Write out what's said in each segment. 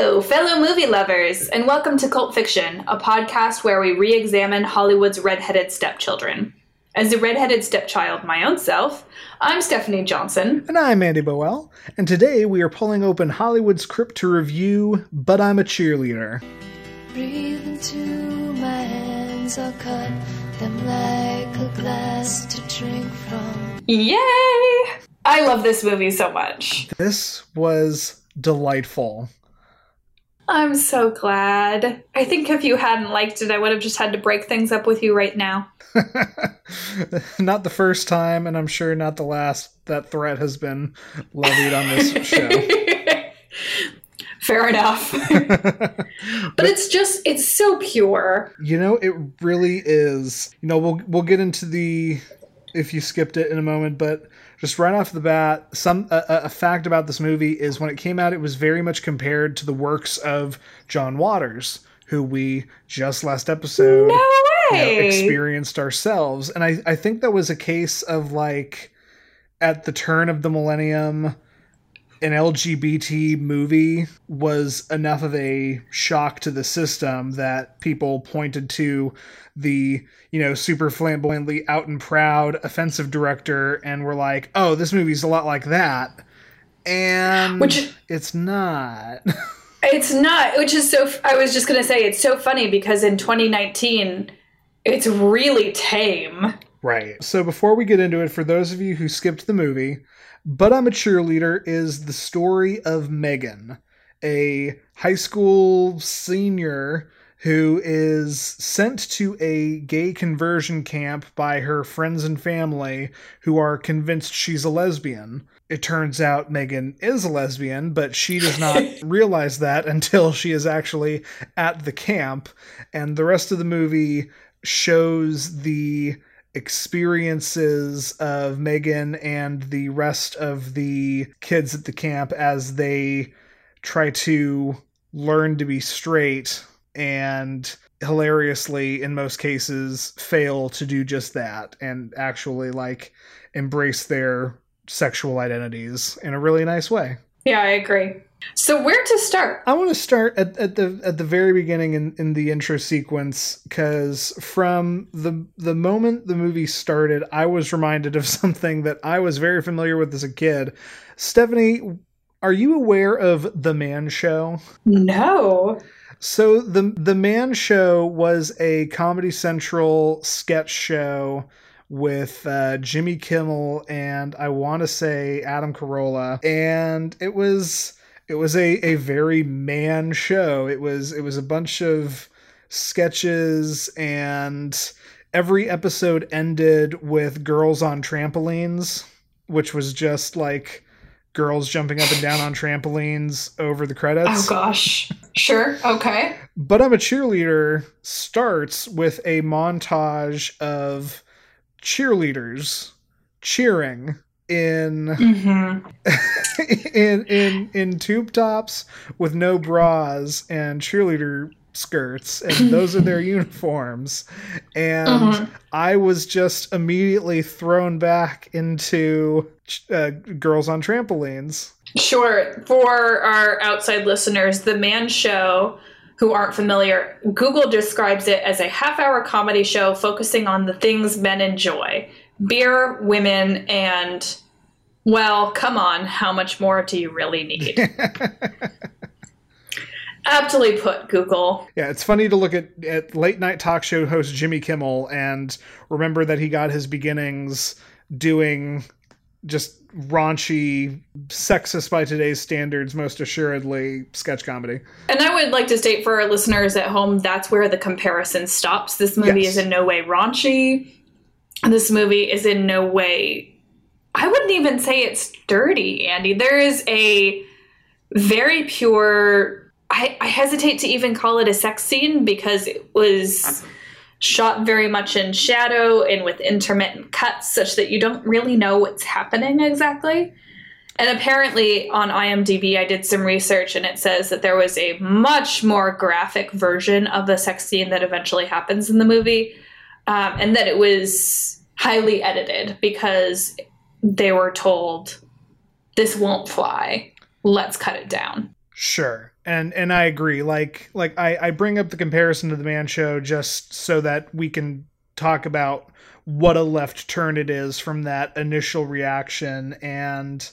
Hello, fellow movie lovers, and welcome to Cult Fiction, a podcast where we re examine Hollywood's redheaded stepchildren. As a redheaded stepchild my own self, I'm Stephanie Johnson. And I'm Andy Bowell, and today we are pulling open Hollywood's crypt to review But I'm a Cheerleader. Breathe into my hands, I'll cut them like a glass to drink from. Yay! I love this movie so much. This was delightful. I'm so glad. I think if you hadn't liked it, I would have just had to break things up with you right now. not the first time, and I'm sure not the last that threat has been levied on this show. Fair enough. but it's just it's so pure. You know, it really is. You know, we'll we'll get into the if you skipped it in a moment, but just right off the bat, some a, a, fact about this movie is when it came out, it was very much compared to the works of John Waters, who we just last episode no you know, experienced ourselves, and I I think that was a case of like at the turn of the millennium. An LGBT movie was enough of a shock to the system that people pointed to the you know super flamboyantly out and proud offensive director and we're like oh this movie's a lot like that. And which it's not. It's not which is so i was just going to say it's so funny because in 2019 it's really tame. Right. So before we get into it for those of you who skipped the movie but i'm a cheerleader is the story of megan a high school senior who is sent to a gay conversion camp by her friends and family who are convinced she's a lesbian. It turns out Megan is a lesbian, but she does not realize that until she is actually at the camp. And the rest of the movie shows the experiences of Megan and the rest of the kids at the camp as they try to learn to be straight and hilariously in most cases fail to do just that and actually like embrace their sexual identities in a really nice way. Yeah, I agree. So where to start? I want to start at, at the at the very beginning in, in the intro sequence because from the the moment the movie started, I was reminded of something that I was very familiar with as a kid. Stephanie, are you aware of the Man Show? No. So the the Man Show was a Comedy Central sketch show with uh, Jimmy Kimmel and I want to say Adam Carolla, and it was it was a a very man show. It was it was a bunch of sketches and every episode ended with girls on trampolines, which was just like girls jumping up and down on trampolines over the credits. Oh gosh. Sure. Okay. But I'm a cheerleader starts with a montage of cheerleaders cheering in mm-hmm. in in in tube tops with no bras and cheerleader skirts and those are their uniforms and uh-huh. i was just immediately thrown back into uh, girls on trampolines sure for our outside listeners the man show who aren't familiar google describes it as a half hour comedy show focusing on the things men enjoy beer women and well come on how much more do you really need aptly put, Google. Yeah, it's funny to look at, at late night talk show host Jimmy Kimmel and remember that he got his beginnings doing just raunchy, sexist by today's standards, most assuredly, sketch comedy. And I would like to state for our listeners at home that's where the comparison stops. This movie yes. is in no way raunchy. This movie is in no way. I wouldn't even say it's dirty, Andy. There is a very pure I, I hesitate to even call it a sex scene because it was shot very much in shadow and with intermittent cuts such that you don't really know what's happening exactly. And apparently on IMDb, I did some research and it says that there was a much more graphic version of the sex scene that eventually happens in the movie, um, and that it was highly edited because they were told, this won't fly, let's cut it down. Sure. And and I agree. Like like I, I bring up the comparison to the man show just so that we can talk about what a left turn it is from that initial reaction. And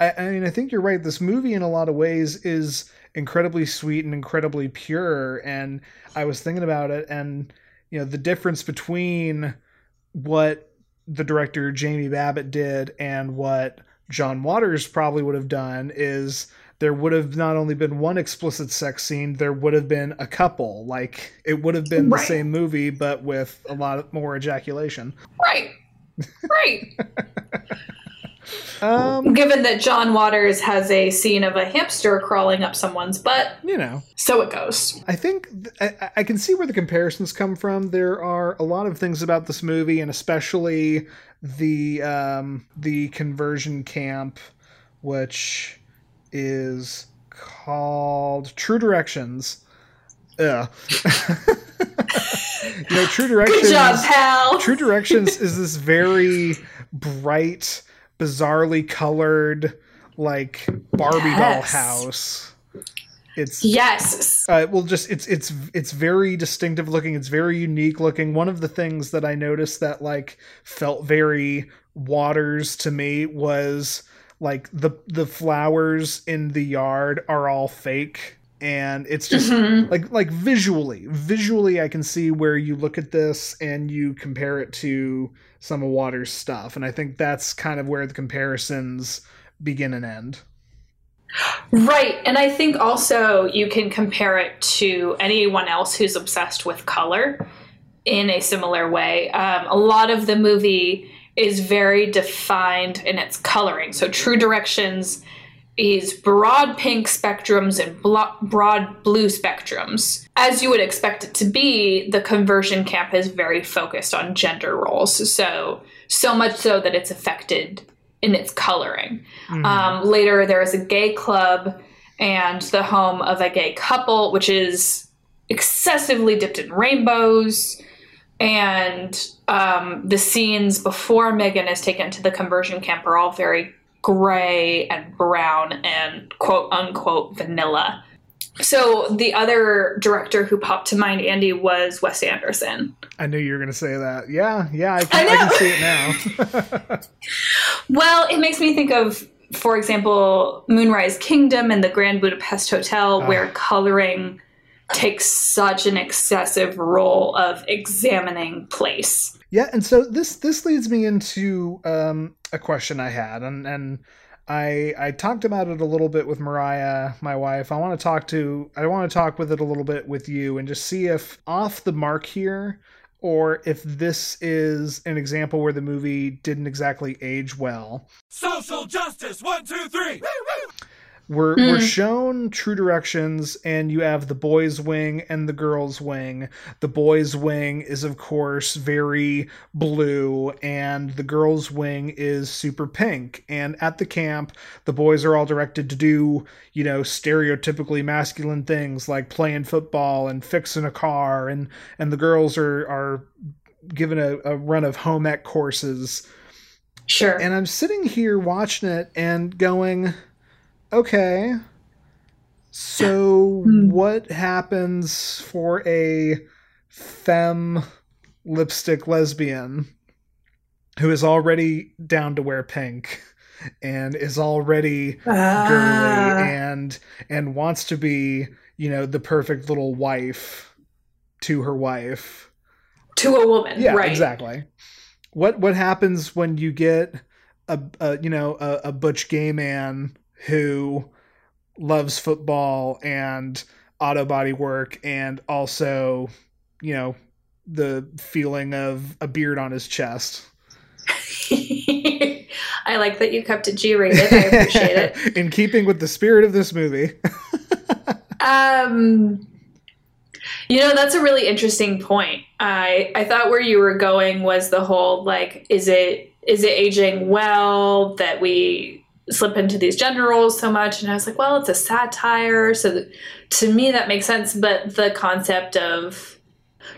I, I mean I think you're right. This movie in a lot of ways is incredibly sweet and incredibly pure. And I was thinking about it and you know, the difference between what the director Jamie Babbit did and what John Waters probably would have done is there would have not only been one explicit sex scene, there would have been a couple. Like it would have been right. the same movie, but with a lot more ejaculation. Right. Right. um, Given that John Waters has a scene of a hamster crawling up someone's butt, you know, so it goes. I think th- I-, I can see where the comparisons come from. There are a lot of things about this movie, and especially the um, the conversion camp, which is called True Directions. Yeah. you know, True Directions. Good job, pal. True Directions is this very bright, bizarrely colored, like Barbie yes. doll house. It's yes. Uh, well, just it's it's it's very distinctive looking. It's very unique looking. One of the things that I noticed that like felt very Waters to me was like the the flowers in the yard are all fake and it's just mm-hmm. like like visually visually i can see where you look at this and you compare it to some of water's stuff and i think that's kind of where the comparisons begin and end right and i think also you can compare it to anyone else who's obsessed with color in a similar way um, a lot of the movie is very defined in its coloring. So True Directions is broad pink spectrums and broad blue spectrums. As you would expect it to be, the conversion camp is very focused on gender roles. So, so much so that it's affected in its coloring. Mm-hmm. Um, later, there is a gay club and the home of a gay couple, which is excessively dipped in rainbows and um, the scenes before Megan is taken to the conversion camp are all very gray and brown and quote unquote vanilla. So the other director who popped to mind, Andy, was Wes Anderson. I knew you were going to say that. Yeah, yeah, I can, I I can see it now. well, it makes me think of, for example, Moonrise Kingdom and the Grand Budapest Hotel, uh. where coloring takes such an excessive role of examining place. Yeah, and so this this leads me into um, a question I had, and and I I talked about it a little bit with Mariah, my wife. I want to talk to I want to talk with it a little bit with you, and just see if off the mark here, or if this is an example where the movie didn't exactly age well. Social justice, one, two, three. We're mm. we're shown true directions, and you have the boys' wing and the girls' wing. The boys' wing is, of course, very blue, and the girls' wing is super pink. And at the camp, the boys are all directed to do, you know, stereotypically masculine things like playing football and fixing a car, and and the girls are are given a, a run of home ec courses. Sure. And I'm sitting here watching it and going Okay. So hmm. what happens for a femme lipstick lesbian who is already down to wear pink and is already ah. girly and and wants to be, you know, the perfect little wife to her wife. To a woman, yeah, right. exactly. What what happens when you get a, a you know a, a butch gay man who loves football and auto body work and also, you know, the feeling of a beard on his chest. I like that you kept it G rated. I appreciate it. In keeping with the spirit of this movie. um you know, that's a really interesting point. I I thought where you were going was the whole like is it is it aging well that we slip into these gender roles so much and i was like well it's a satire so to me that makes sense but the concept of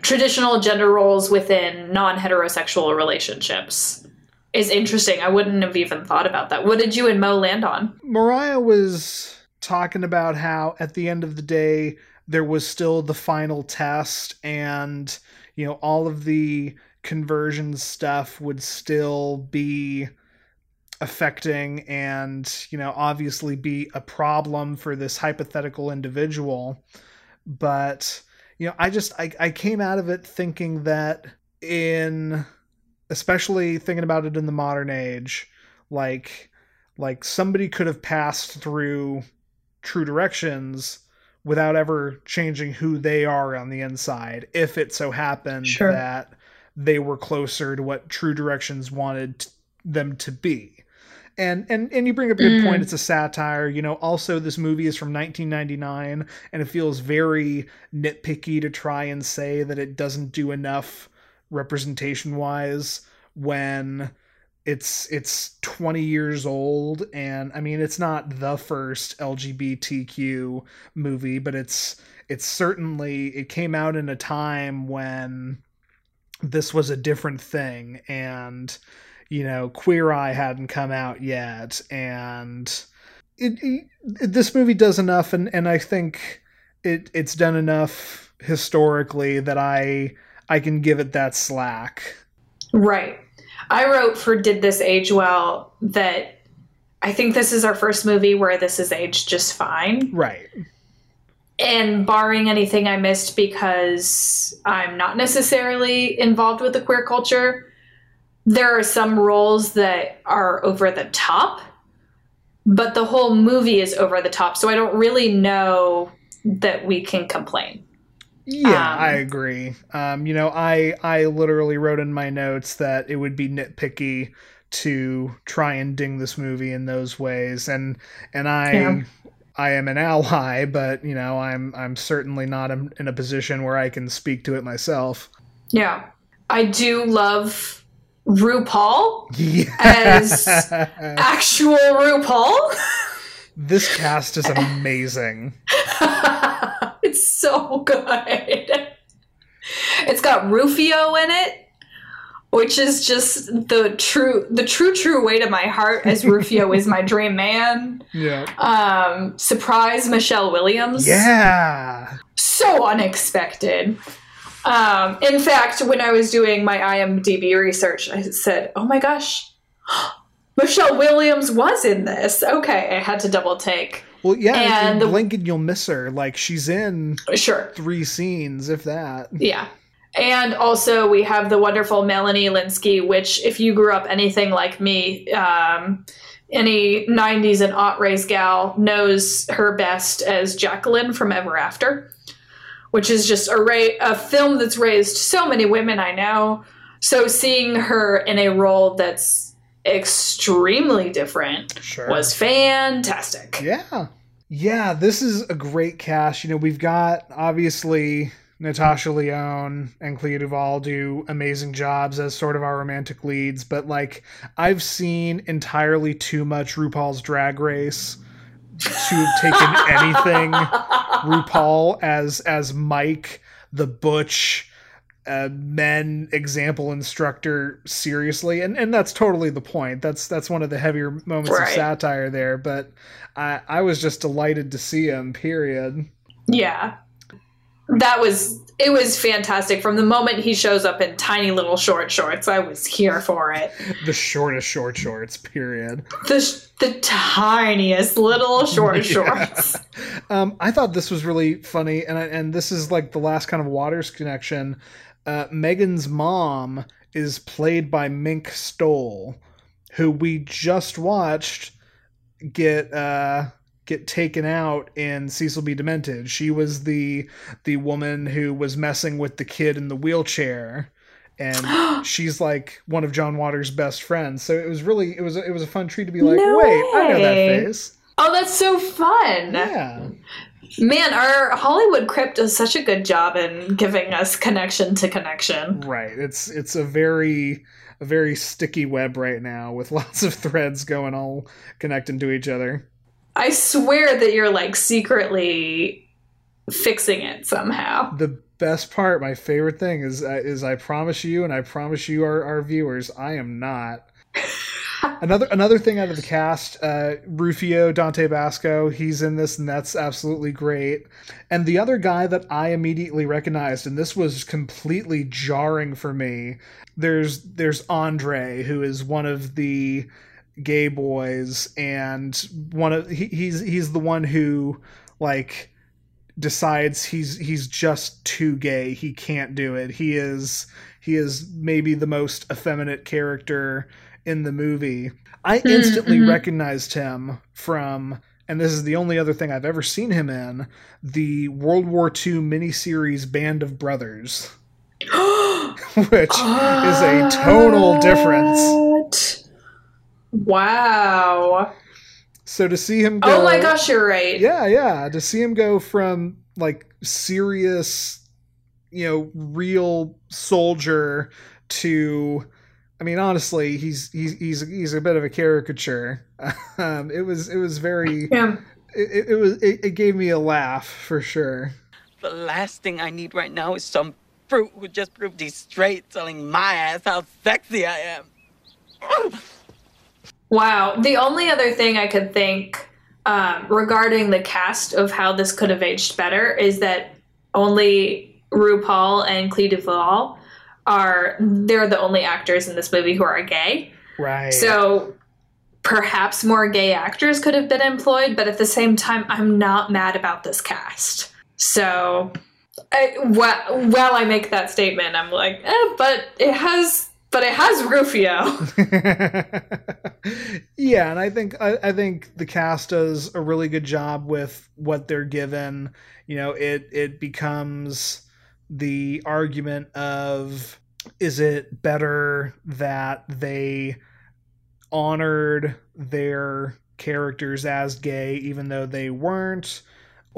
traditional gender roles within non-heterosexual relationships is interesting. I wouldn't have even thought about that. What did you and mo land on? Mariah was talking about how at the end of the day there was still the final test and you know all of the conversion stuff would still be affecting and you know obviously be a problem for this hypothetical individual but you know i just I, I came out of it thinking that in especially thinking about it in the modern age like like somebody could have passed through true directions without ever changing who they are on the inside if it so happened Sure. that they were closer to what true directions wanted them to be and and and you bring up a good Mm. point it's a satire you know. Also this movie is from 1999 and it feels very nitpicky to try and say that it doesn't do enough representation wise when it's it's 20 years old. And i mean it's not the first lgbtq movie but it's it's certainly it came out in a time when this was a different thing. And you know queer eye hadn't come out yet and it, it this movie does enough and and i think it it's done enough historically that i i can give it that slack Right. I wrote for Did This Age Well that I think this is our first movie where this is aged just fine. right And barring anything I missed because I'm not necessarily involved with the queer culture, there are some roles that are over the top, but the whole movie is over the top. So I don't really know that we can complain. Yeah, Um, I agree. Um, you know, I I literally wrote in my notes that it would be nitpicky to try and ding this movie in those ways, and and I Yeah. I am an ally, but you know, I'm I'm certainly not in in a position where I can speak to it myself. Yeah. I do love RuPaul, Yeah. As- actual RuPaul. this cast is amazing. it's so good. It's got Rufio in it, which is just the true the true true way to my heart as Rufio is my dream man. Yeah. Um surprise Michelle Williams. Yeah. So unexpected. Um in fact, when I was doing my IMDb research, I said, "Oh my gosh, Michelle Williams was in this." Okay, I had to double take. Well, yeah. And the- blink and you'll miss her. Like she's in Sure. three scenes, if that. Yeah. And also, we have the wonderful Melanie Lynskey, which, if you grew up anything like me, um, any 90s and aught race gal knows her best as Jacqueline from Ever After, which is just a, ra- a film that's raised so many women I know. So, seeing her in a role that's extremely different Sure. was fantastic. Yeah. Yeah, this is a great cast. You know, we've got obviously Natasha Leone and Clea Duvall do amazing jobs as sort of our romantic leads, but like I've seen entirely too much RuPaul's Drag Race to have taken anything RuPaul as as Mike the butch uh, men example instructor seriously. And and that's totally the point. That's that's one of the heavier moments of satire there. But i i was just delighted to see him period. Yeah. That was it was fantastic. From the moment he shows up in tiny little short shorts, I was here for it. the shortest short shorts period The sh- the tiniest little short Yeah. shorts. um i thought this was really funny and I, and this is like the last kind of waters connection uh megan's mom is played by mink stole who we just watched get uh get taken out in Cecil B. Demented. She was the the woman who was messing with the kid in the wheelchair. And she's like one of John Waters' best friends. So it was really it was it was a fun treat to be like, No wait, I know that face. Oh, that's so fun. Yeah. Man, our Hollywood crypt does such a good job in giving us connection to connection. Right. It's it's a very a very sticky web right now with lots of threads going all connecting to each other. I swear that you're like secretly fixing it somehow. The best part, my favorite thing is uh, is I promise you and I promise you our, our viewers, I am not. another another thing out of the cast, uh, Rufio Dante Basco, he's in this, and that's absolutely great. And the other guy that I immediately recognized, and this was completely jarring for me. There's there's Andre, who is one of the gay boys, and one of he, he's he's the one who like decides he's he's just too gay. He can't do it. He is he is maybe the most effeminate character in the movie. I Mm-hmm, instantly recognized him from and this is the only other thing I've ever seen him in, the World War II miniseries Band of Brothers. which is a tonal difference. What? Wow. So to see him go Oh my gosh, you're right. Yeah, yeah. To see him go from like serious, you know, real soldier to I mean, honestly, he's he's he's he's a bit of a caricature. Um, it was it was very Yeah. it, it was it, it gave me a laugh for sure. The last thing I need right now is some fruit who just proved he's straight telling my ass how sexy I am. Wow. The only other thing I could think um, regarding the cast of how this could have aged better is that only RuPaul and Clea Duvall are they're the only actors in this movie who are gay. Right. So perhaps more gay actors could have been employed, but at the same time, I'm not mad about this cast. So I, while, while I make that statement, I'm like, eh, but it has, but it has Rufio. yeah, and I think I, I think the cast does a really good job with what they're given. You know, it it becomes the argument of is it better that they honored their characters as gay even though they weren't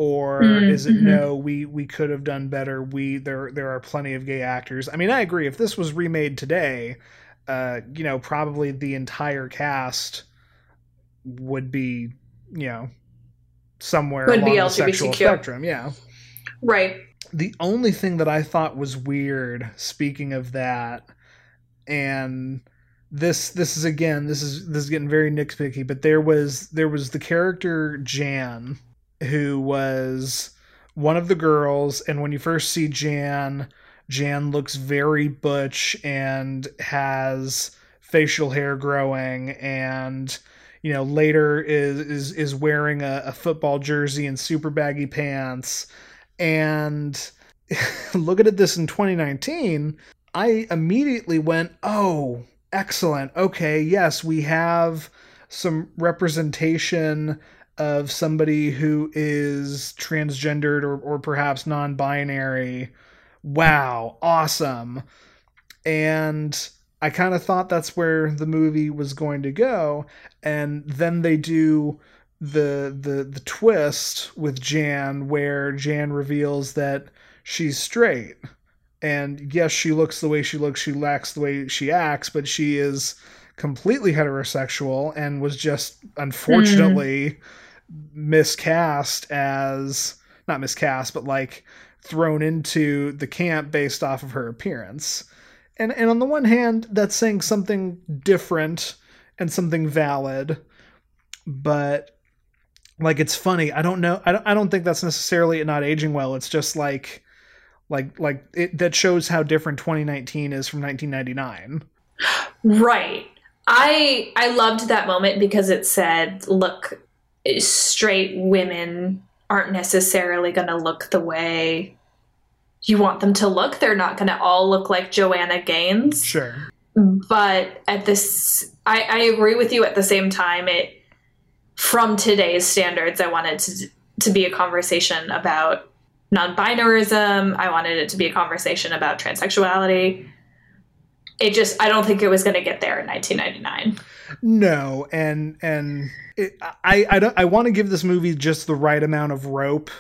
or Mm, is it no we we could have done better. We there there are plenty of gay actors. I mean i agree. If this was remade today uh you know probably the entire cast would be you know somewhere Would be along the sexual spectrum yeah. Right. the only thing that I thought was weird, speaking of that, and this this is again this is this is getting very nitpicky, but there was there was the character Jan who was one of the girls, and when you first see Jan, Jan looks very butch and has facial hair growing and you know later is is is wearing a, a football jersey and super baggy pants. And looking at this in 2019 i immediately went oh excellent. Okay yes we have some representation of somebody who is transgendered or, or perhaps non-binary. Wow awesome. And i kind of thought that's where the movie was going to go. And then they do the the the twist with Jan where Jan reveals that she's straight. And yes, she looks the way she looks, she acts the way she acts, but she is completely heterosexual and was just hmm. unfortunately miscast as not miscast, but like thrown into the camp based off of her appearance. And and on the one hand, that's saying something different and something valid, but like it's funny. I don't know. I don't, I don't think that's necessarily not aging well. It's just like like like it that shows how different 2019 is from 1999. Right. I I loved that moment because it said, look, straight women aren't necessarily going to look the way you want them to look. They're not going to all look like Joanna Gaines. Sure. But at this I, I agree with you at the same time it from today's standards I wanted to to be a conversation about non-binarism. I wanted it to be a conversation about transsexuality. It just I don't think it was going to get there in 1999. No, and and it, I I don't I want to give this movie just the right amount of rope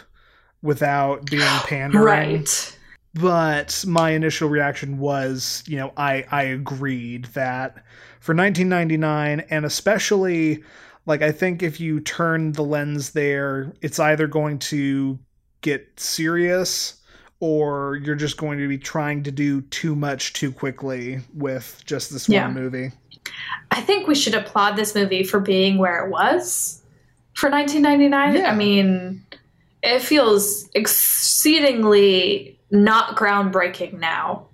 without being pandering. Right. But my initial reaction was, you know, I I agreed that for 1999 and especially like I think if you turn the lens there, it's either going to get serious or you're just going to be trying to do too much too quickly with just this Yeah. one movie. I think we should applaud this movie for being where it was for 1999. Yeah. I mean, it feels exceedingly not groundbreaking now,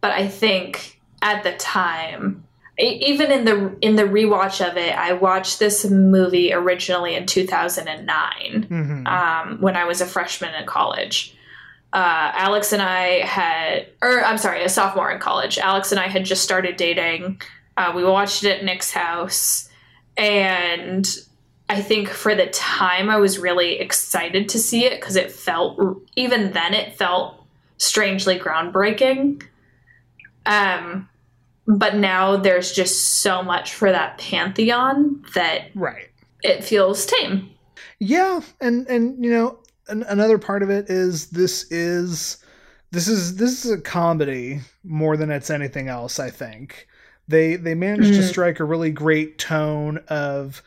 but I think at the time, even in the in the rewatch of it, I watched this movie originally in 2009 Mhm. um, when I was a freshman in college. Uh, Alex and I had, or I'm sorry, a sophomore in college. Alex and I had just started dating. Uh, we watched it at Nick's house, and I think for the time I was really excited to see it because it felt, even then, it felt strangely groundbreaking. Um, but now there's just so much for that pantheon that right. it feels tame. Yeah, and and you know an, another part of it is this is this is this is a comedy more than it's anything else. I think they they managed to Mhm. strike a really great tone of,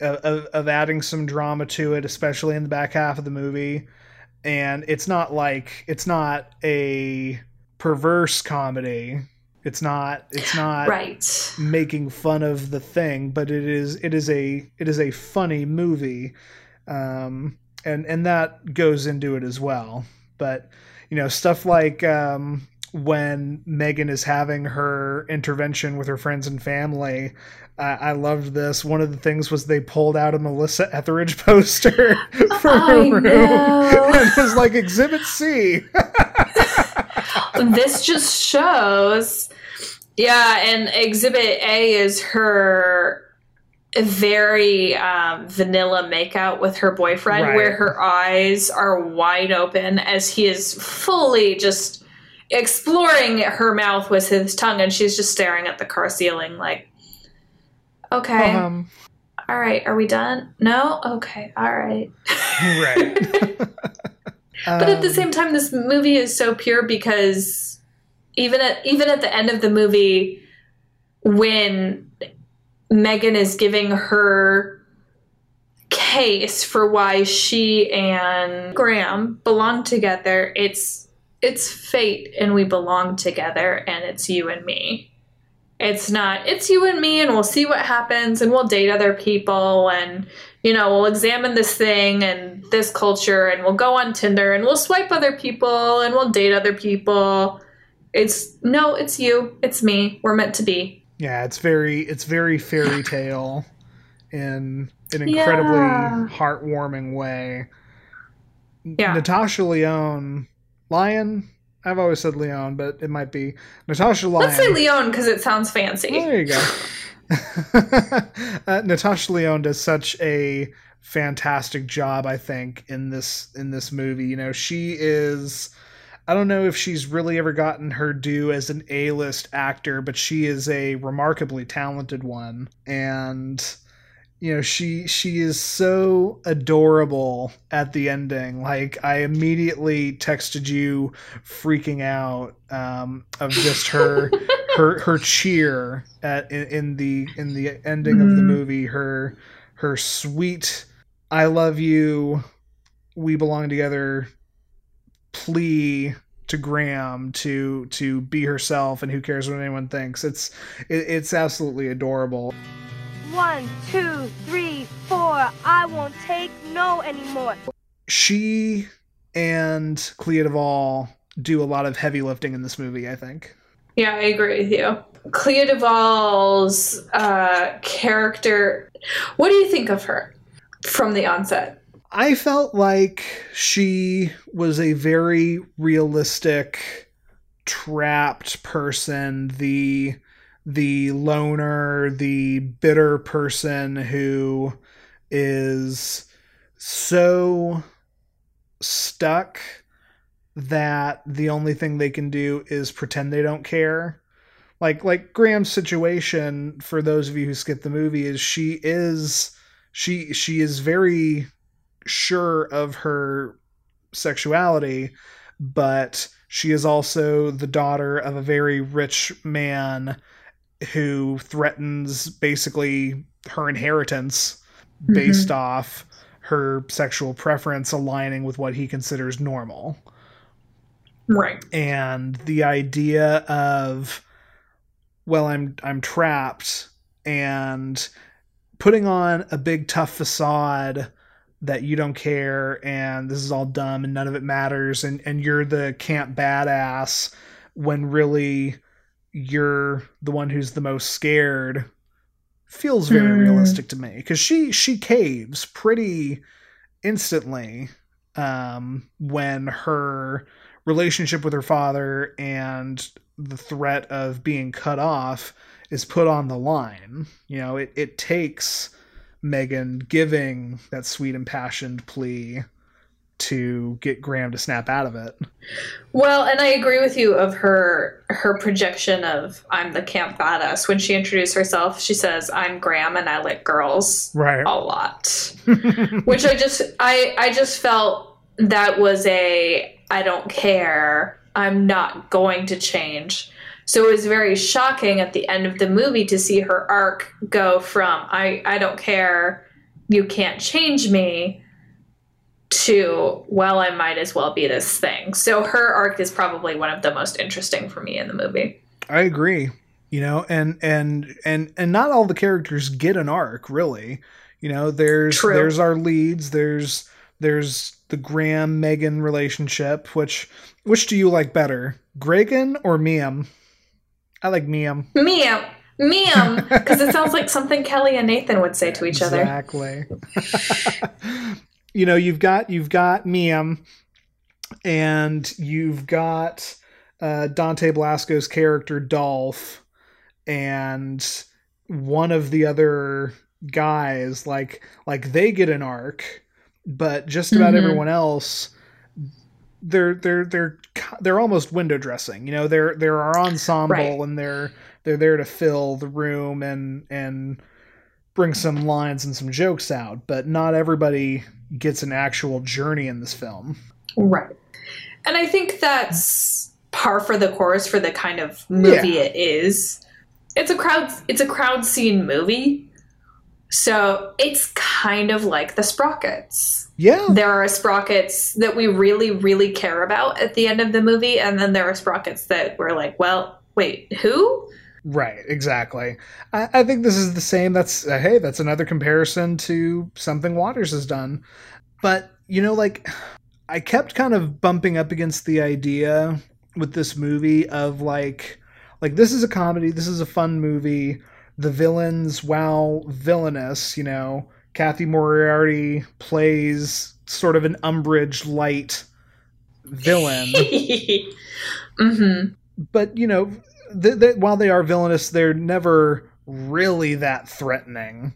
of of adding some drama to it, especially in the back half of the movie. And it's not like it's not a perverse comedy. It's not. It's not Right. making fun of the thing, but it is it is a it is a funny movie, um, and and that goes into it as well. But you know stuff like um, when Megan is having her intervention with her friends and family. Uh, I loved this. One of the things was they pulled out a Melissa Etheridge poster from her room know. and it was like Exhibit C. this just shows yeah and exhibit a is her very um, vanilla makeout with her boyfriend Right. where her eyes are wide open as he is fully just exploring her mouth with his tongue and she's just staring at the car ceiling like okay. Um, all right are we done? No? Okay all right. Right. But at the Um, same time, this movie is so pure because even at even at the end of the movie, when Megan is giving her case for why she and Graham belong together, it's it's fate and we belong together and it's you and me. It's not it's you and me and we'll see what happens and we'll date other people and you know, we'll examine this thing and this culture and we'll go on Tinder and we'll swipe other people and we'll date other people. It's no, it's you, it's me. We're meant to be. Yeah, it's very it's very fairy tale in an incredibly Yeah. heartwarming way. Yeah. Natasha Leone, Lion. I've always said Leone, but it might be Natasha Lyon. Let's say Leon because it sounds fancy. There you go. uh, Natasha Leone does such a fantastic job, I think, in this in this movie. You know, she is. I don't know if she's really ever gotten her due as an A-list actor, but she is a remarkably talented one, and you know she she is so adorable at the ending. Like I immediately texted you, freaking out um, of just her her her cheer at in, in the in the ending of the Mm. movie her her sweet i love you we belong together plea to graham to to be herself and who cares what anyone thinks it's it, it's absolutely adorable One, two, three, four. I won't take no anymore. she and clea duvall do a lot of heavy lifting in this movie i think Yeah, I agree with you. Clea Duvall's uh, character. What do you think of her from the onset? I felt like she was a very realistic trapped person, the the loner, the bitter person who is so stuck that the only thing they can do is pretend they don't care. Like like Graham's situation for those of you who skip the movie is she is she she is very sure of her sexuality, but she is also the daughter of a very rich man who threatens basically her inheritance mm-hmm. based off her sexual preference aligning with what he considers normal. Right. And the idea of well I'm I'm trapped and putting on a big tough facade that you don't care and this is all dumb and none of it matters and and you're the camp badass when really you're the one who's the most scared feels very Hmm. realistic to me because she she caves pretty instantly um when her relationship with her father and the threat of being cut off is put on the line you know it, it takes megan giving that sweet impassioned plea to get graham to snap out of it Well, and I agree with you of her her projection of I'm the camp badass. When she introduced herself, she says, I'm Graham and I like girls right a lot. Which I just I I just felt that was a I don't care. I'm not going to change. So it was very shocking at the end of the movie to see her arc go from I I don't care, you can't change me to well I might as well be this thing. So her arc is probably one of the most interesting for me in the movie. I agree. You know, and and and and not all the characters get an arc, really. You know, there's True. there's our leads, there's there's the Graham Megan relationship, which which do you like better? Gregan or Miam? I like Miam. Miam Miam because it sounds like something Kelly and Nathan would say to each other. Exactly. you know, you've got you've got Miam and you've got uh, Dante Basco's character Dolph and one of the other guys like like they get an arc but just about Mhm. everyone else they're they're they're they're almost window dressing you know they're they're our ensemble Right. and they're they're there to fill the room and and bring some lines and some jokes out but not everybody gets an actual journey in this film Right. And I think that's par for the course for the kind of movie Yeah. it is. It's a crowd it's a crowd scene movie. So it's kind of like the sprockets. Yeah There are sprockets that we really, really care about at the end of the movie, and then there are sprockets that we're like, well, wait, who? Right, exactly. I, I think this is the same. That's uh, hey, that's another comparison to something Waters has done. But you know, like I kept kind of bumping up against the idea with this movie of like, like this is a comedy. This is a fun movie. The villains, while villainous, you know, Cathy Moriarty plays sort of an Umbridge light villain mm-hmm. but you know, th- th- while they are villainous, they're never really that threatening.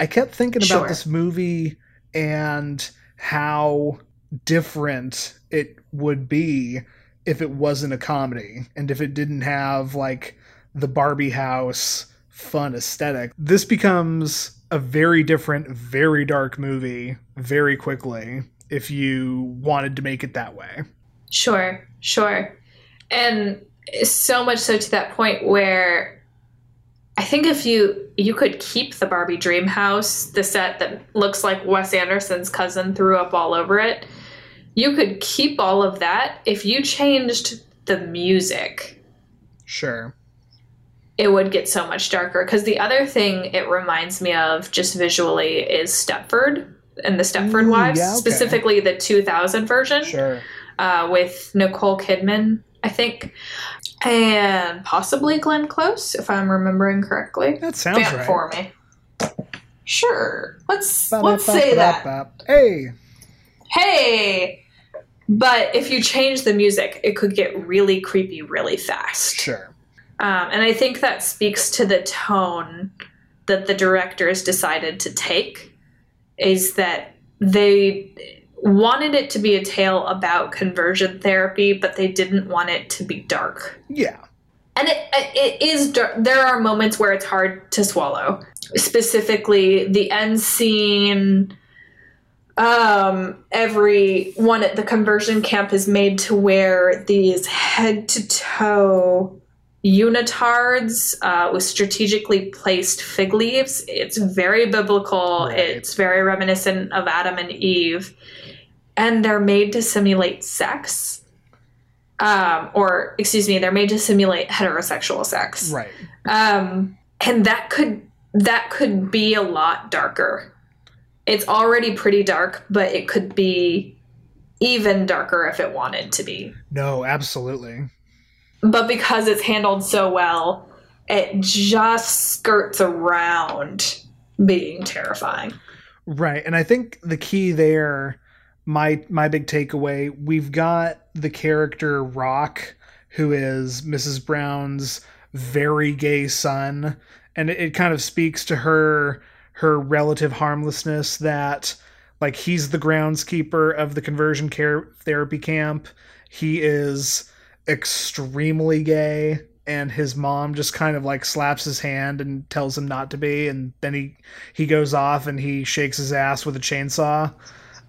I kept thinking about Sure. this movie and how different it would be if it wasn't a comedy and if it didn't have like the Barbie house fun aesthetic. This becomes a very different, very dark movie very quickly if you wanted to make it that way. Sure, sure. And so much so to that point where I think if you you could keep the Barbie dream house, the set that looks like Wes Anderson's cousin threw up all over it, you could keep all of that if you changed the music. Sure. It would get so much darker because the other thing it reminds me of just visually is Stepford and the Stepford Ooh, Wives, yeah, okay. specifically the 2000 version Sure. uh, with Nicole Kidman, I think, and possibly Glenn Close, if I'm remembering correctly. That sounds Vamp right. for me. Sure. Let's let's say that. Hey, Hey. But if you change the music, it could get really creepy really fast. sure. Um, and I think that speaks to the tone that the directors decided to take is that they wanted it to be a tale about conversion therapy, but they didn't want it to be dark. Yeah. And it, it is there are moments where it's hard to swallow. Specifically, the end scene. Um, every one at the conversion camp is made to wear these head to toe unitards uh, with strategically placed fig leaves. It's very biblical. Right. It's very reminiscent of Adam and Eve, and they're made to simulate sex. Um, or excuse me, they're made to simulate heterosexual sex. Right. Um, and that could that could be a lot darker. It's already pretty dark, but it could be even darker if it wanted to be. No, absolutely. But because it's handled so well, it just skirts around being terrifying. Right. And I think the key there my my big takeaway, we've got the character Rock who is Mrs. Brown's very gay son and it, it kind of speaks to her her relative harmlessness that like he's the groundskeeper of the conversion care therapy camp. He is extremely gay and his mom just kind of like slaps his hand and tells him not to be and then he he goes off and he shakes his ass with a chainsaw.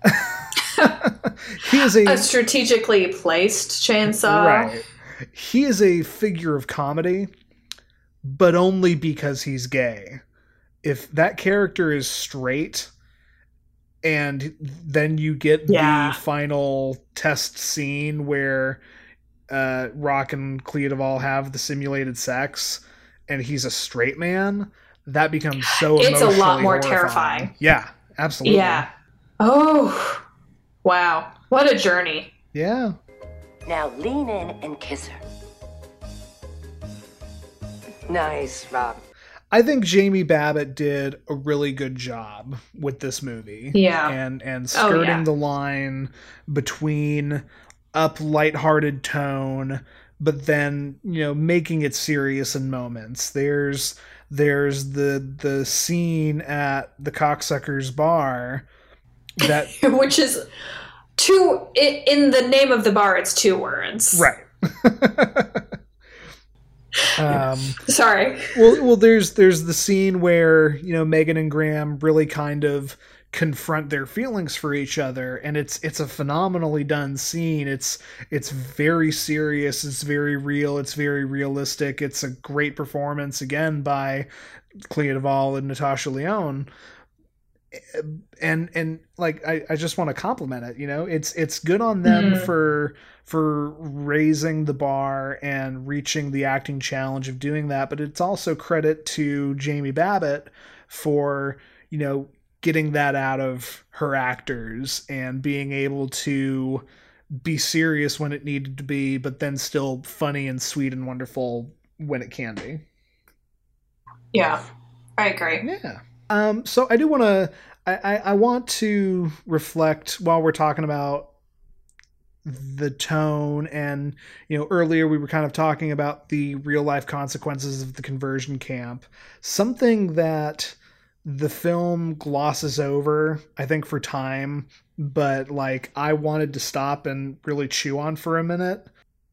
he is a, a strategically placed chainsaw. Right. He is a figure of comedy, but only because he's gay. If that character is straight, and then you get Yeah. the final test scene where uh, Rock and Clea Duvall have the simulated sex, and he's a straight man, that becomes so It's a lot more horrifying. terrifying. Yeah, absolutely. Yeah. Oh, wow. What a journey. Yeah. Now lean in and kiss her. Nice, Rob. I think Jamie Babbit did a really good job with this movie. Yeah. And and Oh, skirting yeah. the line between up lighthearted tone but then, you know, making it serious in moments. There's there's the the scene at the cocksuckers bar that Which is two, in the name of the bar, it's two words. right. um Sorry. well well there's there's the scene where you know megan and graham really kind of confront their feelings for each other and it's it's a phenomenally done scene. It's it's very serious it's very real it's very realistic. It's a great performance again by clea duvall and natasha lyonne and and like I, I just want to compliment it you know? It's it's good on them Mhm. for for raising the bar and reaching the acting challenge of doing that but it's also credit to jamie babbit for you know getting that out of her actors and being able to be serious when it needed to be but then still funny and sweet and wonderful when it can be Yeah. I agree. yeah. Um, so I do want to. I, I, I want to reflect while we're talking about the tone and you know earlier we were kind of talking about the real life consequences of the conversion camp something that the film glosses over i think for time but like i wanted to stop and really chew on for a minute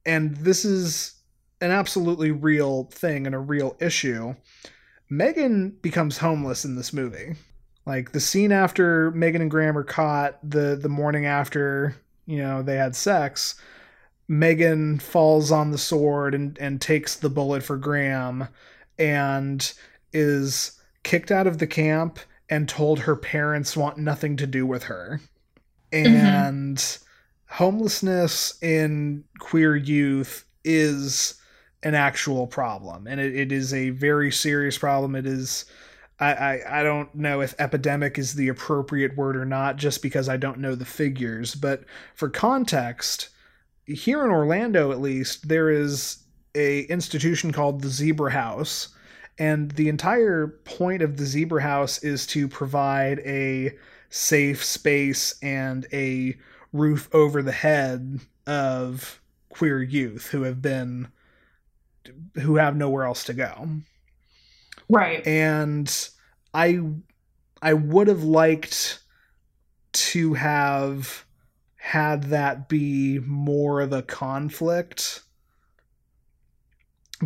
and this is an absolutely real thing and a real issue Megan becomes homeless in this movie. Like the scene after Megan and Graham are caught, the the morning after, you know, they had sex, Megan falls on the sword and and takes the bullet for Graham and is kicked out of the camp and told her parents want nothing to do with her. Mm-hmm. And homelessness in queer youth is an actual problem. And it, it is a very serious problem. It is I, I i don't know if epidemic is the appropriate word or not just because i don't know the figures. But for context here in orlando at least there is a institution called the zebra house and the entire point of the zebra house is to provide a safe space and a roof over the head of queer youth who have been who have nowhere else to go Right. and i i would have liked to have had that be more of a conflict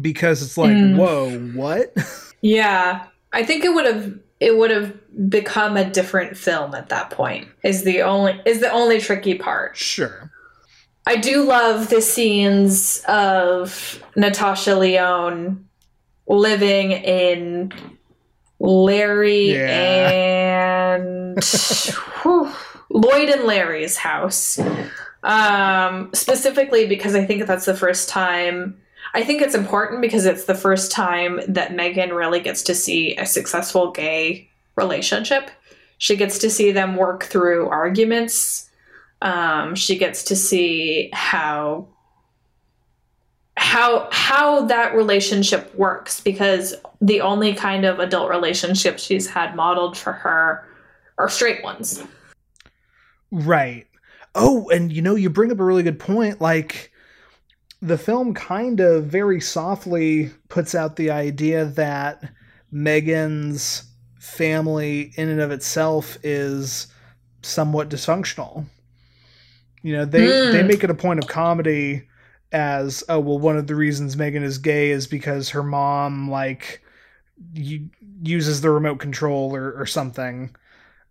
because it's like Mm. whoa what Yeah. I think it would have it would have become a different film at that point. Is the only is the only tricky part. sure I do love the scenes of Natasha Lyonne living in Larry and whew, Lloyd and Larry's house. Um, specifically because I think that's the first time I think it's important because it's the first time that Megan really gets to see a successful gay relationship. She gets to see them work through arguments. Um, she gets to see how how how that relationship works because the only kind of adult relationship she's had modeled for her are straight ones. Right. Oh, and you know, you bring up a really good point. Like, the film kind of very softly puts out the idea that Megan's family, in and of itself, is somewhat dysfunctional. You know, they Mm. they make it a point of comedy as oh well, one of the reasons Megan is gay is because her mom like uses the remote control or, or something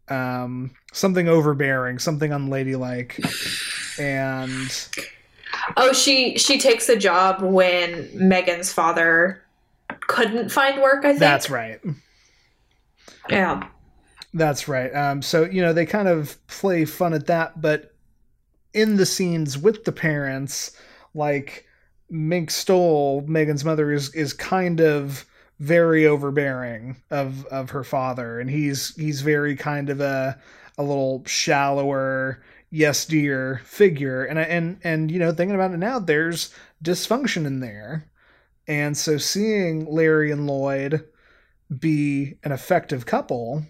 um, something overbearing, something unladylike, and Oh, she she takes a job when Megan's father couldn't find work. I think that's right. Yeah. That's right. Um, so you know they kind of play fun at that, but in the scenes with the parents, like Mink Stole, Megan's mother is is kind of very overbearing of of her father, and he's he's very kind of a a little shallower yes dear figure, and and and you know thinking about it now, there's dysfunction in there, and so seeing Larry and Lloyd be an effective couple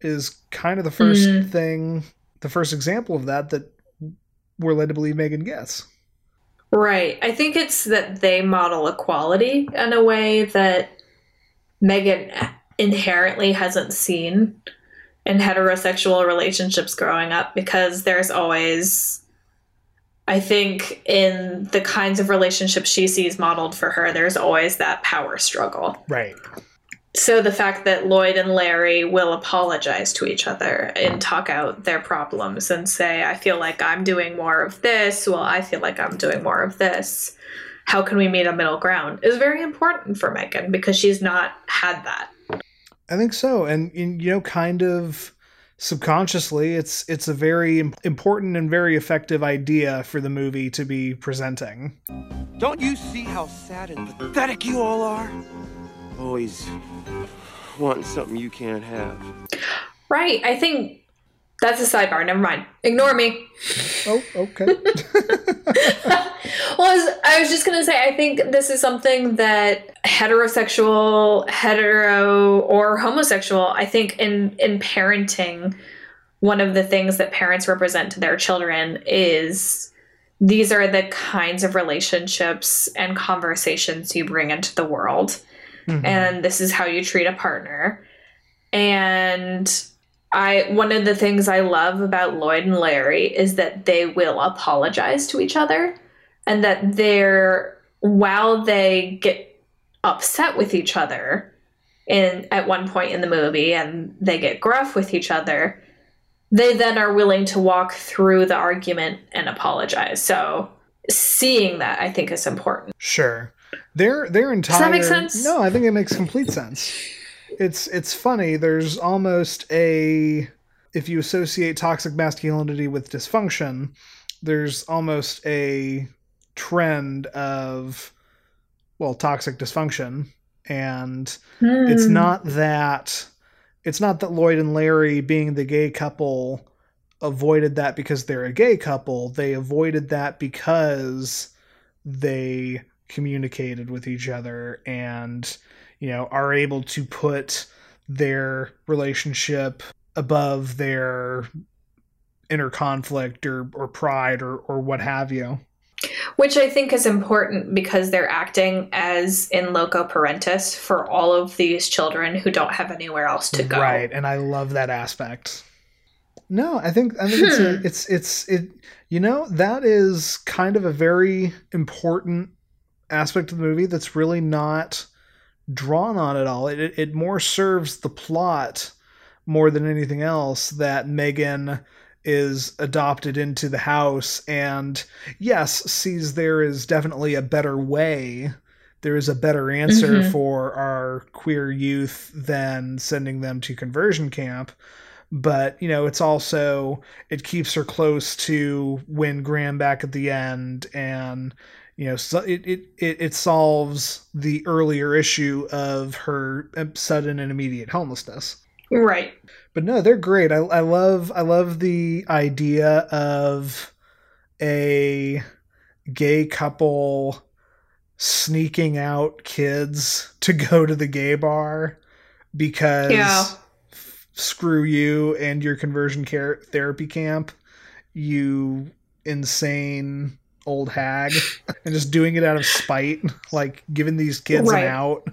is kind of the first Mhm. thing, the first example of that that we're led to believe Megan gets. Right. I think it's that they model equality in a way that Megan inherently hasn't seen in heterosexual relationships growing up because there's always I think in the kinds of relationships she sees modeled for her, there's always that power struggle. Right. So the fact that Lloyd and Larry will apologize to each other and talk out their problems and say, I feel like I'm doing more of this, well, I feel like I'm doing more of this. How can we meet a middle ground? is very important for Megan because she's not had that. I think so, and, and you know, kind of subconsciously, it's it's a very important and very effective idea for the movie to be presenting. Don't you see how sad and pathetic you all are? Always wanting something you can't have. Right. I think that's a sidebar. Never mind. Ignore me. Oh, okay. well, I was, I was just going to say, I think this is something that heterosexual, hetero, or homosexual, I think in, in parenting, one of the things that parents represent to their children is these are the kinds of relationships and conversations you bring into the world. Mhm. And this is how you treat a partner. And I one of the things I love about Lloyd and Larry is that they will apologize to each other and that they're while they get upset with each other in at one point in the movie and they get gruff with each other, they then are willing to walk through the argument and apologize. So seeing that I think is important. Sure. Their their entire Does that make sense? No, I think it makes complete sense. It's it's funny. There's almost a if you associate toxic masculinity with dysfunction, there's almost a trend of well, toxic dysfunction and it's Hmm. not that it's not that Lloyd and Larry being the gay couple avoided that because they're a gay couple. They avoided that because they communicated with each other and you know are able to put their relationship above their inner conflict or or pride or or what have you. Which I think is important because they're acting as in loco parentis for all of these children who don't have anywhere else to go. Right, and I love that aspect. No, I think I think it's a, Hmm. it's it's it. You know that is kind of a very important aspect of the movie that's really not drawn on at all. It it, it more serves the plot more than anything else that Megan is adopted into the house and yes sees there is definitely a better way there is a better answer Mhm. for our queer youth than sending them to conversion camp but you know it's also it keeps her close to when graham back at the end and you know so it, it it it solves the earlier issue of her um, sudden and immediate homelessness Right. but no they're great i, I love i love the idea of a gay couple sneaking out kids to go to the gay bar because Yeah. f- screw you and your conversion care therapy camp you insane old hag and just doing it out of spite like giving these kids Right. an out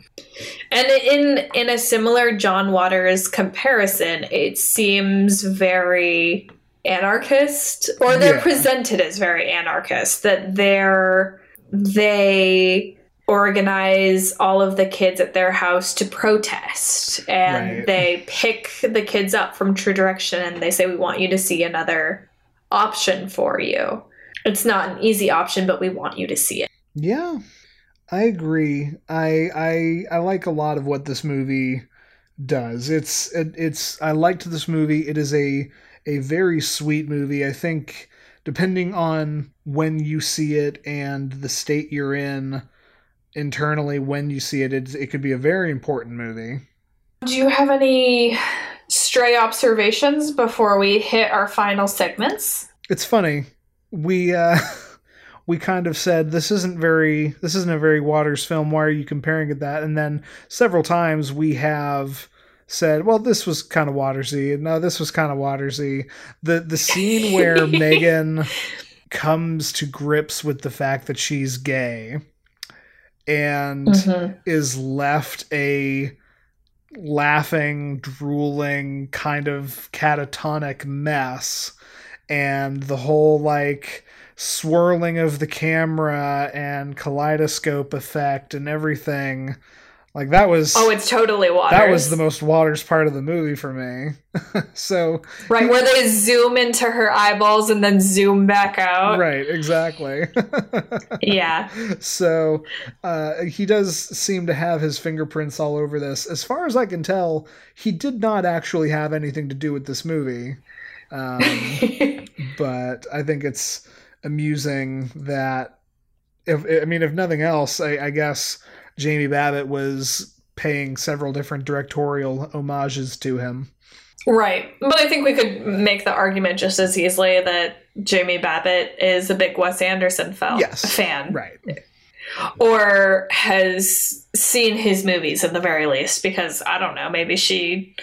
And in in a similar John Waters comparison, it seems very anarchist, or they're Yeah. presented as very anarchist. That they're they organize all of the kids at their house to protest, and Right. they pick the kids up from True Direction, and they say, "We want you to see another option for you." It's not an easy option, but we want you to see it. Yeah, I agree. I I I like a lot of what this movie does. It's it, it's I liked this movie. It is a a very sweet movie. I think depending on when you see it and the state you're in internally when you see it, it, it could be a very important movie. Do you have any stray observations before we hit our final segments? It's funny. We uh we kind of said this isn't very this isn't a very Waters film. Why are you comparing it that? And then several times we have said, well, this was kind of Watersy. No, this was kind of Watersy. The the scene where Megan comes to grips with the fact that she's gay and is left a laughing, drooling, kind of catatonic mess. And the whole like swirling of the camera and kaleidoscope effect and everything. Like that was Oh, it's totally Waters. that was the most Waters part of the movie for me. so right where they zoom into her eyeballs and then zoom back out. right, exactly. Yeah. so uh, he does seem to have his fingerprints all over this. As far as I can tell, he did not actually have anything to do with this movie. Um, but I think it's amusing that if I mean if nothing else, I, I guess Jamie Babbit was paying several different directorial homages to him. Right. But I think we could make the argument just as easily that Jamie Babbit is a big Wes Anderson fel- Yes, fan. Right. Or has seen his movies at the very least, because I don't know, maybe she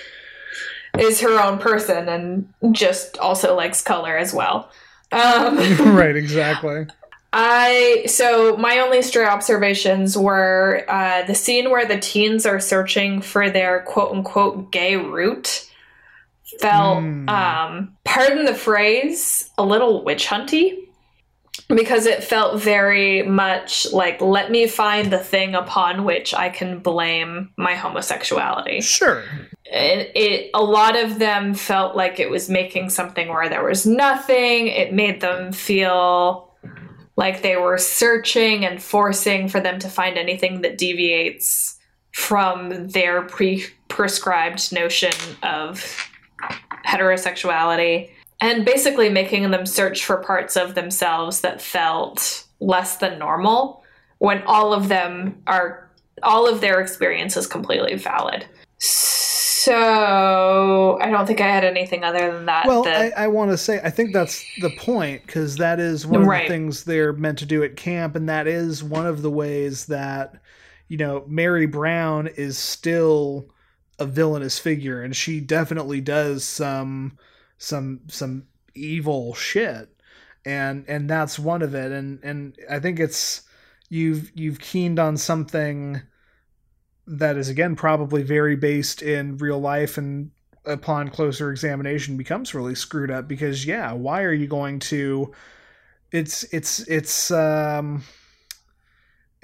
is her own person and just also likes color as well. Um, right, exactly. I so my only stray observations were uh, the scene where the teens are searching for their quote unquote gay root felt Hmm. um, pardon the phrase a little witch hunty because it felt very much like let me find the thing upon which I can blame my homosexuality. Sure. it, it a lot of them felt like it was making something where there was nothing. It made them feel like they were searching and forcing for them to find anything that deviates from their pre prescribed notion of heterosexuality and basically making them search for parts of themselves that felt less than normal when all of them are all of their experience is completely valid so I don't think I had anything other than that. Well, that I, I want to say I think that's the point because that is one of Right. the things they're meant to do at camp, and that is one of the ways that you know Mary Brown is still a villainous figure, and she definitely does some some some evil shit, and and that's one of it, and and I think it's you've you've keened on something that is again probably very based in real life and upon closer examination becomes really screwed up because yeah why are you going to it's it's it's um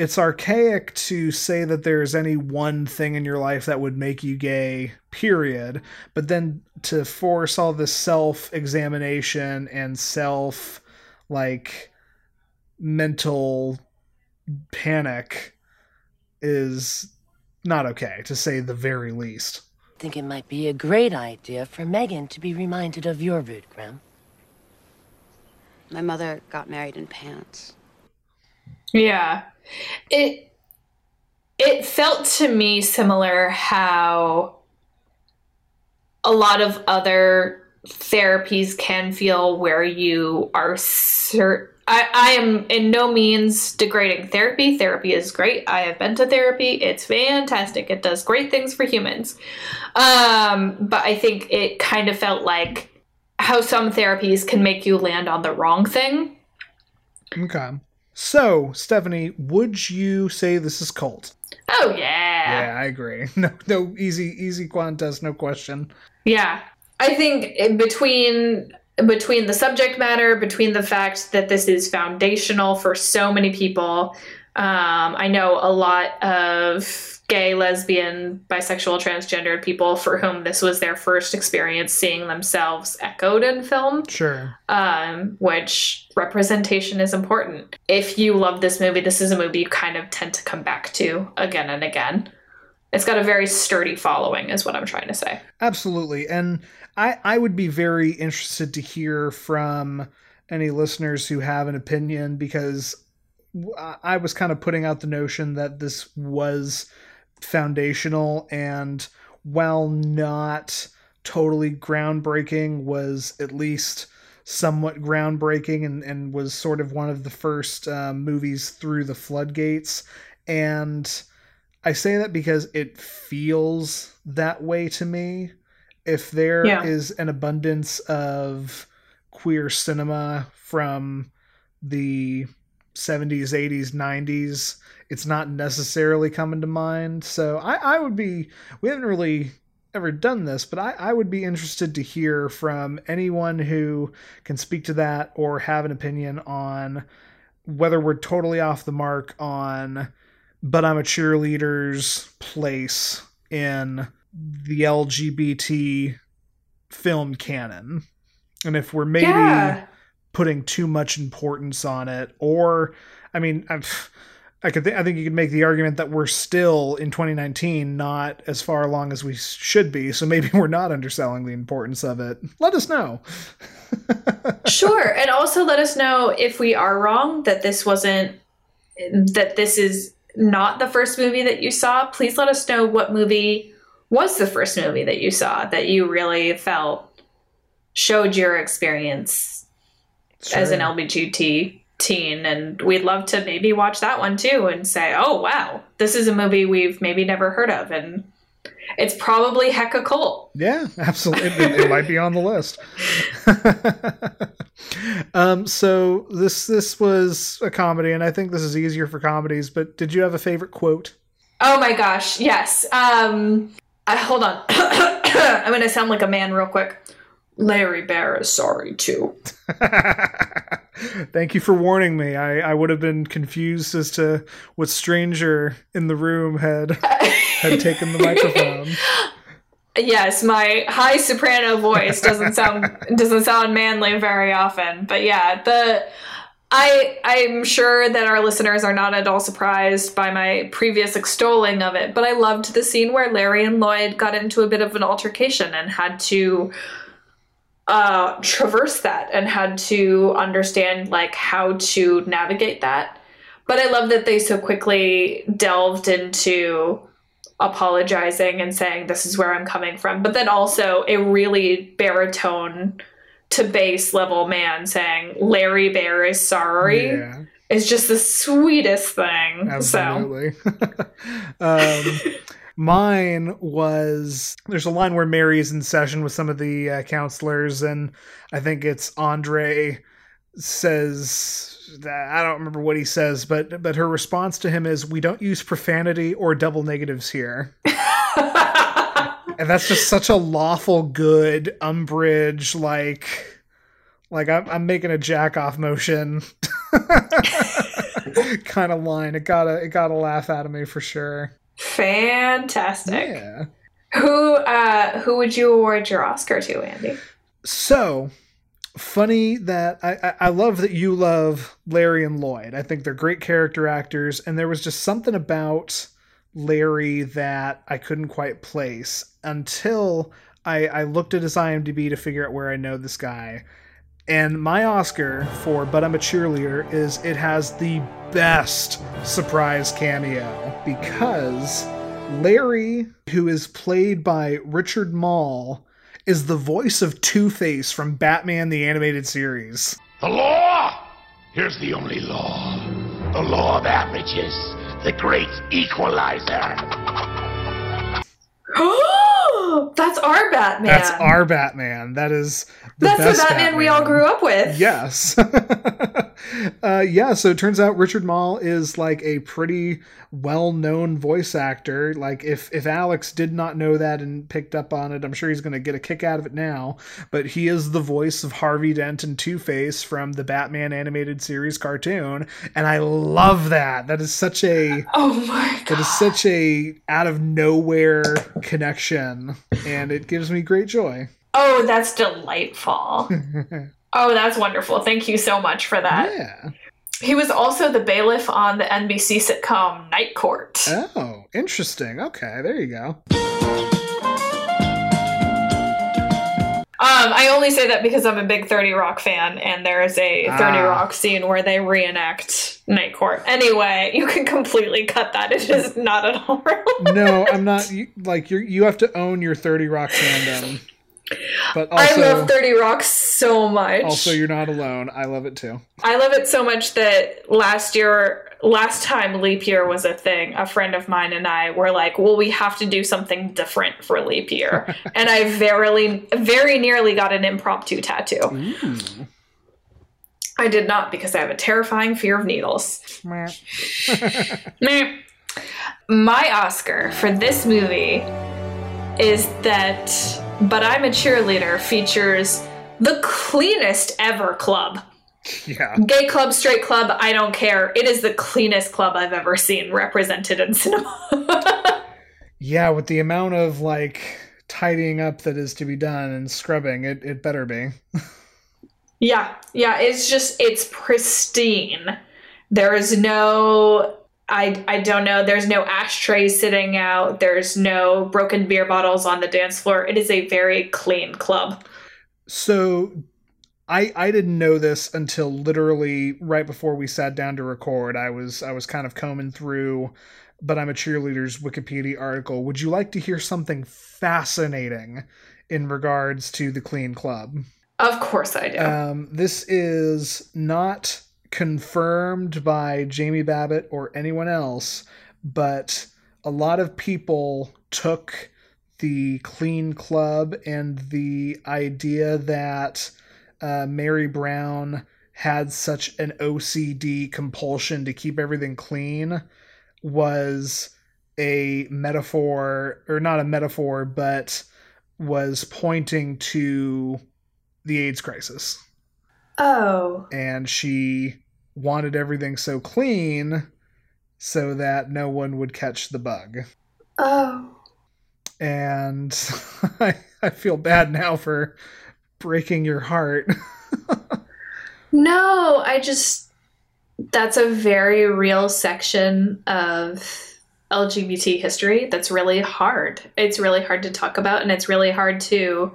it's archaic to say that there's any one thing in your life that would make you gay period but then to force all this self examination and self like mental panic is not okay to say the very least I Think it might be a great idea for Megan to be reminded of your root, Graham. My mother got married in pants. Yeah. It it felt to me similar how a lot of other therapies can feel where you are cert- I, I am in no means degrading therapy. Therapy is great. I have been to therapy. It's fantastic. It does great things for humans. Um, but I think it kind of felt like how some therapies can make you land on the wrong thing. Okay. So, Stephanie, would you say this is cult? Oh yeah. Yeah, I agree. No, no easy, easy contest, no question. Yeah. I think between between the subject matter, between the fact that this is foundational for so many people. Um, I know a lot of gay, lesbian, bisexual, transgendered people for whom this was their first experience seeing themselves echoed in film. Sure. Um, which representation is important. If you love this movie, this is a movie you kind of tend to come back to again and again. It's got a very sturdy following, is what I'm trying to say. Absolutely. And I, I would be very interested to hear from any listeners who have an opinion because I was kind of putting out the notion that this was foundational and while not totally groundbreaking was at least somewhat groundbreaking and, and was sort of one of the first uh, movies through the floodgates and i say that because it feels that way to me if there Yeah. is an abundance of queer cinema from the 70s 80s 90s it's not necessarily coming to mind so i, I would be we haven't really ever done this but I, I would be interested to hear from anyone who can speak to that or have an opinion on whether we're totally off the mark on but i'm a cheerleader's place in the lgbt film canon and if we're maybe Yeah. Putting too much importance on it or i mean I've, i could th- i think you could make the argument that we're still in 2019 not as far along as we should be so maybe we're not underselling the importance of it. Let us know. Sure and also let us know if we are wrong that this wasn't that this is not the first movie that you saw. Please let us know what movie was the first movie that you saw that you really felt showed your experience as an Sure. lbgt teen and we'd love to maybe watch that one too and say oh wow this is a movie we've maybe never heard of and it's probably heck a cult Yeah, absolutely. It, it might be on the list. um, so this this was a comedy, and I think this is easier for comedies. But did you have a favorite quote? Oh my gosh, yes. Um, I, hold on. I'm gonna sound like a man real quick. Larry Bear is sorry too. Thank you for warning me. I, I would have been confused as to what stranger in the room had had taken the microphone. Yes, my high soprano voice doesn't sound doesn't sound manly very often, but yeah, the I I'm sure that our listeners are not at all surprised by my previous extolling of it, but I loved the scene where Larry and Lloyd got into a bit of an altercation and had to uh, traverse that and had to understand like how to navigate that. But I love that they so quickly delved into apologizing and saying this is where I'm coming from, but then also a really baritone to bass level man saying Larry Bear is sorry Yeah, is just the sweetest thing. So absolutely. um, mine was there's a line where Mary is in session with some of the uh, counselors, and I think it's Andre says that I don't remember what he says, but but her response to him is, "We don't use profanity or double negatives here." and that's just such a lawful good Umbridge like like i'm, I'm making a jack off motion kind of line it got a it got a laugh out of me for sure fantastic. yeah Who uh who would you award your Oscar to, Andy? so funny that I, I i love that you love larry and lloyd i think they're great character actors and there was just something about larry that i couldn't quite place until i i looked at his imdb to figure out where i know this guy And my Oscar for But I'm a Cheerleader is it has the best surprise cameo because Larry, who is played by Richard Moll, is the voice of Two Face from Batman the Animated Series. The law! Here's the only law the law of averages, the great equalizer. That's our Batman. That's our Batman. That is the That's the Batman, we all grew up with. Yes. uh, yeah, so it turns out Richard Moll is like a pretty well-known voice actor. Like if if Alex did not know that and picked up on it, I'm sure he's going to get a kick out of it now. But he is the voice of Harvey Dent and Two-Face from the Batman animated series cartoon, and I love that. That is such a Oh my god. that is such a out of nowhere connection, and it gives me great joy. Oh, that's delightful. oh, that's wonderful. Thank you so much for that. Yeah. He was also the bailiff on the NBC sitcom Night Court. Oh, interesting. Okay, there you go. Um, I only say that because I'm a big 30 Rock fan, and there is a 30 Ah. Rock scene where they reenact Night Court. Anyway, you can completely cut that. It is not at all relevant. No, I'm not. You, like you, you have to own your Thirty Rock fandom. But I love 30 Rock so much. also, you're not alone. I love it too. I love it so much that last year, last time leap year was a thing, a friend of mine and I were like, well, we have to do something different for leap year. and I verily, very nearly got an impromptu tattoo. Mm. I did not because I have a terrifying fear of needles. My Oscar for this movie is that But I'm a Cheerleader features the cleanest ever club. Yeah. Gay club, straight club, I don't care. It is the cleanest club I've ever seen represented in cinema. Yeah, with the amount of like tidying up that is to be done and scrubbing, it, it better be. yeah, yeah, it's just, it's pristine. There is no I I don't know. There's no ashtrays sitting out. There's no broken beer bottles on the dance floor. It is a very clean club. So I I didn't know this until literally right before we sat down to record. I was I was kind of combing through but I'm a cheerleader's Wikipedia article. Would you like to hear something fascinating in regards to the clean club? Of course I do. Um, this is not confirmed by Jamie Babbit or anyone else, but a lot of people took the Clean Club and the idea that uh, Mary Brown had such an OCD compulsion to keep everything clean was a metaphor, or not a metaphor, but was pointing to the AIDS crisis oh. and she wanted everything so clean so that no one would catch the bug. Oh. And I, I feel bad now for breaking your heart. No, I just that's a very real section of LGBT history that's really hard. It's really hard to talk about and it's really hard to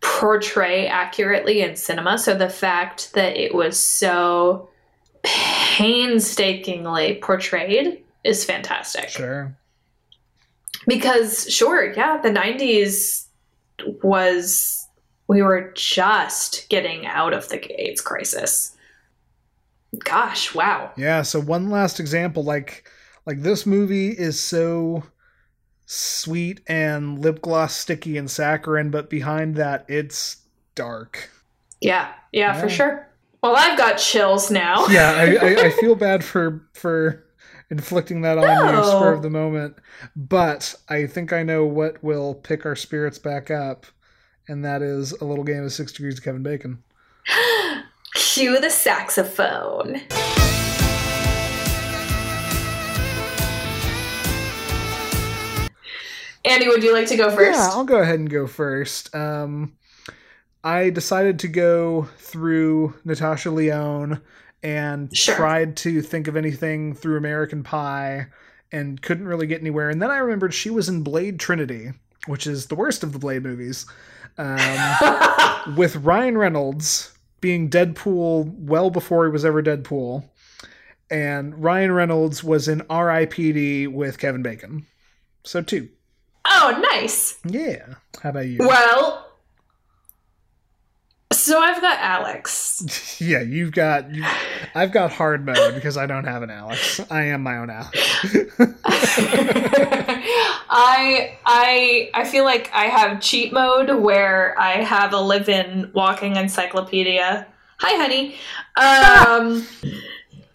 portray accurately in cinema. So the fact that it was so painstakingly portrayed is fantastic. Sure. Because sure, yeah, the 90s was we were just getting out of the AIDS crisis. Gosh, wow. Yeah, so one last example like like this movie is so sweet and lip gloss sticky and saccharine, but behind that it's dark. Yeah, yeah, for sure. Well, I've got chills now. Yeah, I, I, I feel bad for for inflicting that on you No. spur of the moment, but I think I know what will pick our spirits back up, and that is a little game of Six Degrees of Kevin Bacon. Cue the saxophone. Andy, would you like to go first? Yeah, I'll go ahead and go first. Um, I decided to go through Natasha Lyonne and Sure. tried to think of anything through American Pie and couldn't really get anywhere. And then I remembered she was in Blade Trinity, which is the worst of the Blade movies, um, with Ryan Reynolds being Deadpool well before he was ever Deadpool. And Ryan Reynolds was in R.I.P.D. with Kevin Bacon. So two. Oh, nice. Yeah. How about you? Well, so I've got Alex. yeah, you've got. You, I've got hard mode because I don't have an Alex. I am my own Alex. I I I feel like I have cheat mode where I have a live-in walking encyclopedia. Hi, honey. Um,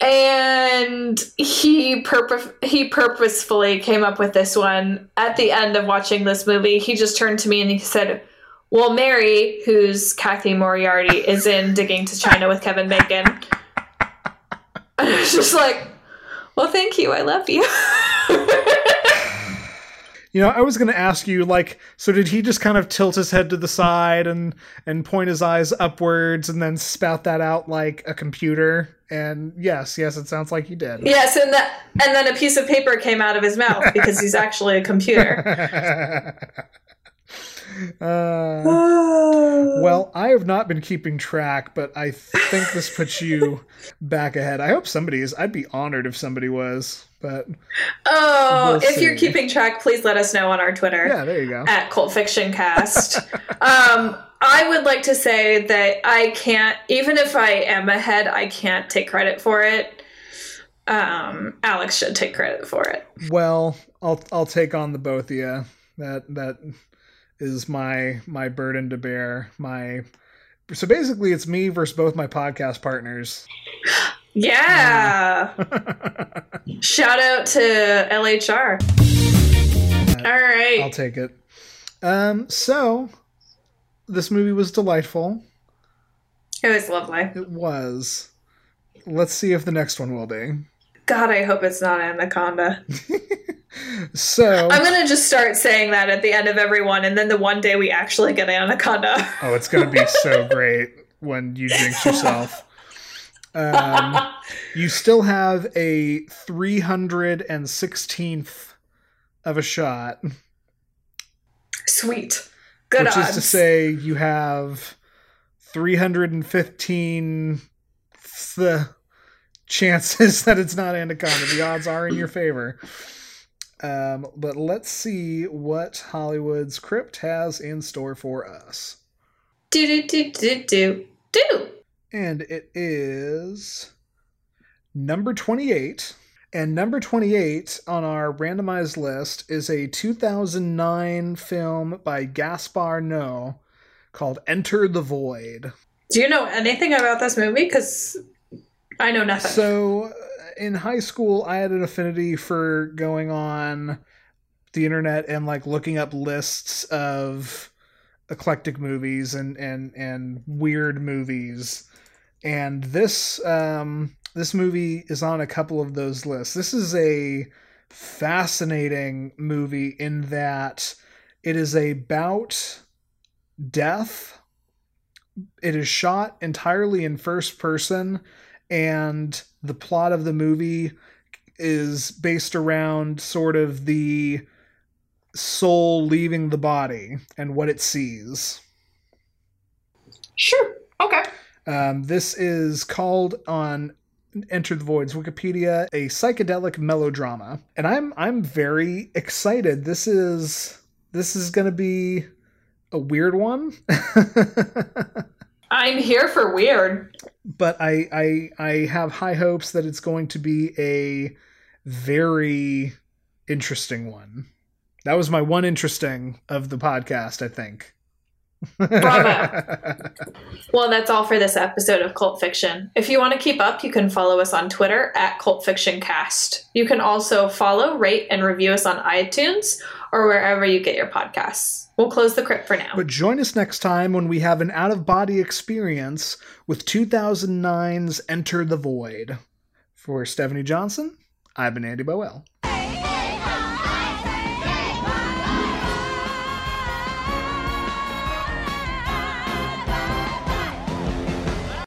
and he purpose he purposefully came up with this one at the end of watching this movie. He just turned to me and he said, "Well, Mary, who's Cathy Moriarty, is in Digging to China with Kevin Bacon." And I was just like, "Well, thank you. I love you." You know, I was going to ask you, like, so did he just kind of tilt his head to the side and and point his eyes upwards and then spout that out like a computer? And yes, yes, it sounds like he did. Yes, and that and then a piece of paper came out of his mouth because he's actually a computer. Uh, well, I have not been keeping track, but I think this puts you back ahead. I hope somebody is. I'd be honored if somebody was, but Oh, We'll if you're keeping track, please let us know on our Twitter. yeah, there you go. at Cult Fiction Cast. um, I would like to say that I can't, even if I am ahead, I can't take credit for it. Um, Alex should take credit for it. Well, I'll I'll take on the both of you. That that is my my burden to bear. My so basically, it's me versus both my podcast partners. Yeah. Shout out to LHR. All right. I'll take it. Um, so this movie was delightful. it was lovely. It was. Let's see if the next one will be. God, I hope it's not Anaconda. So, I'm gonna just start saying that at the end of every one, and then the one day we actually get Anaconda. oh, it's gonna be so great when you jinx yourself. Um, you still have a 316th of a shot, Sweet. Good which odds. is to say you have 315 the chances that it's not Anaconda. The odds are in your favor. Um, but let's see what Hollywood's Crypt has in store for us. do do do do do do. And it is number 28. And number 28 on our randomized list is a 2009 film by Gaspar Noé called Enter the Void. Do you know anything about this movie? Because I know nothing. So, in high school, I had an affinity for going on the internet and like looking up lists of eclectic movies and and and weird movies. And this um this movie is on a couple of those lists. This is a fascinating movie in that it is about death. It is shot entirely in first person and the plot of the movie is based around sort of the soul leaving the body and what it sees. sure. Okay. Um, this is called on Enter the Void's Wikipedia a psychedelic melodrama, and I'm I'm very excited. This is this is going to be a weird one. I'm here for weird. But I, I I have high hopes that it's going to be a very interesting one. That was my one interesting of the podcast, I think. Bravo. Well, that's all for this episode of Cult Fiction. If you want to keep up, you can follow us on Twitter at Cult Fiction Cast. You can also follow, rate, and review us on iTunes or wherever you get your podcasts. We'll close the crypt for now. but join us next time when we have an out of body experience with 2009's Enter the Void. For Stephanie Johnson, I've been Andy Boel.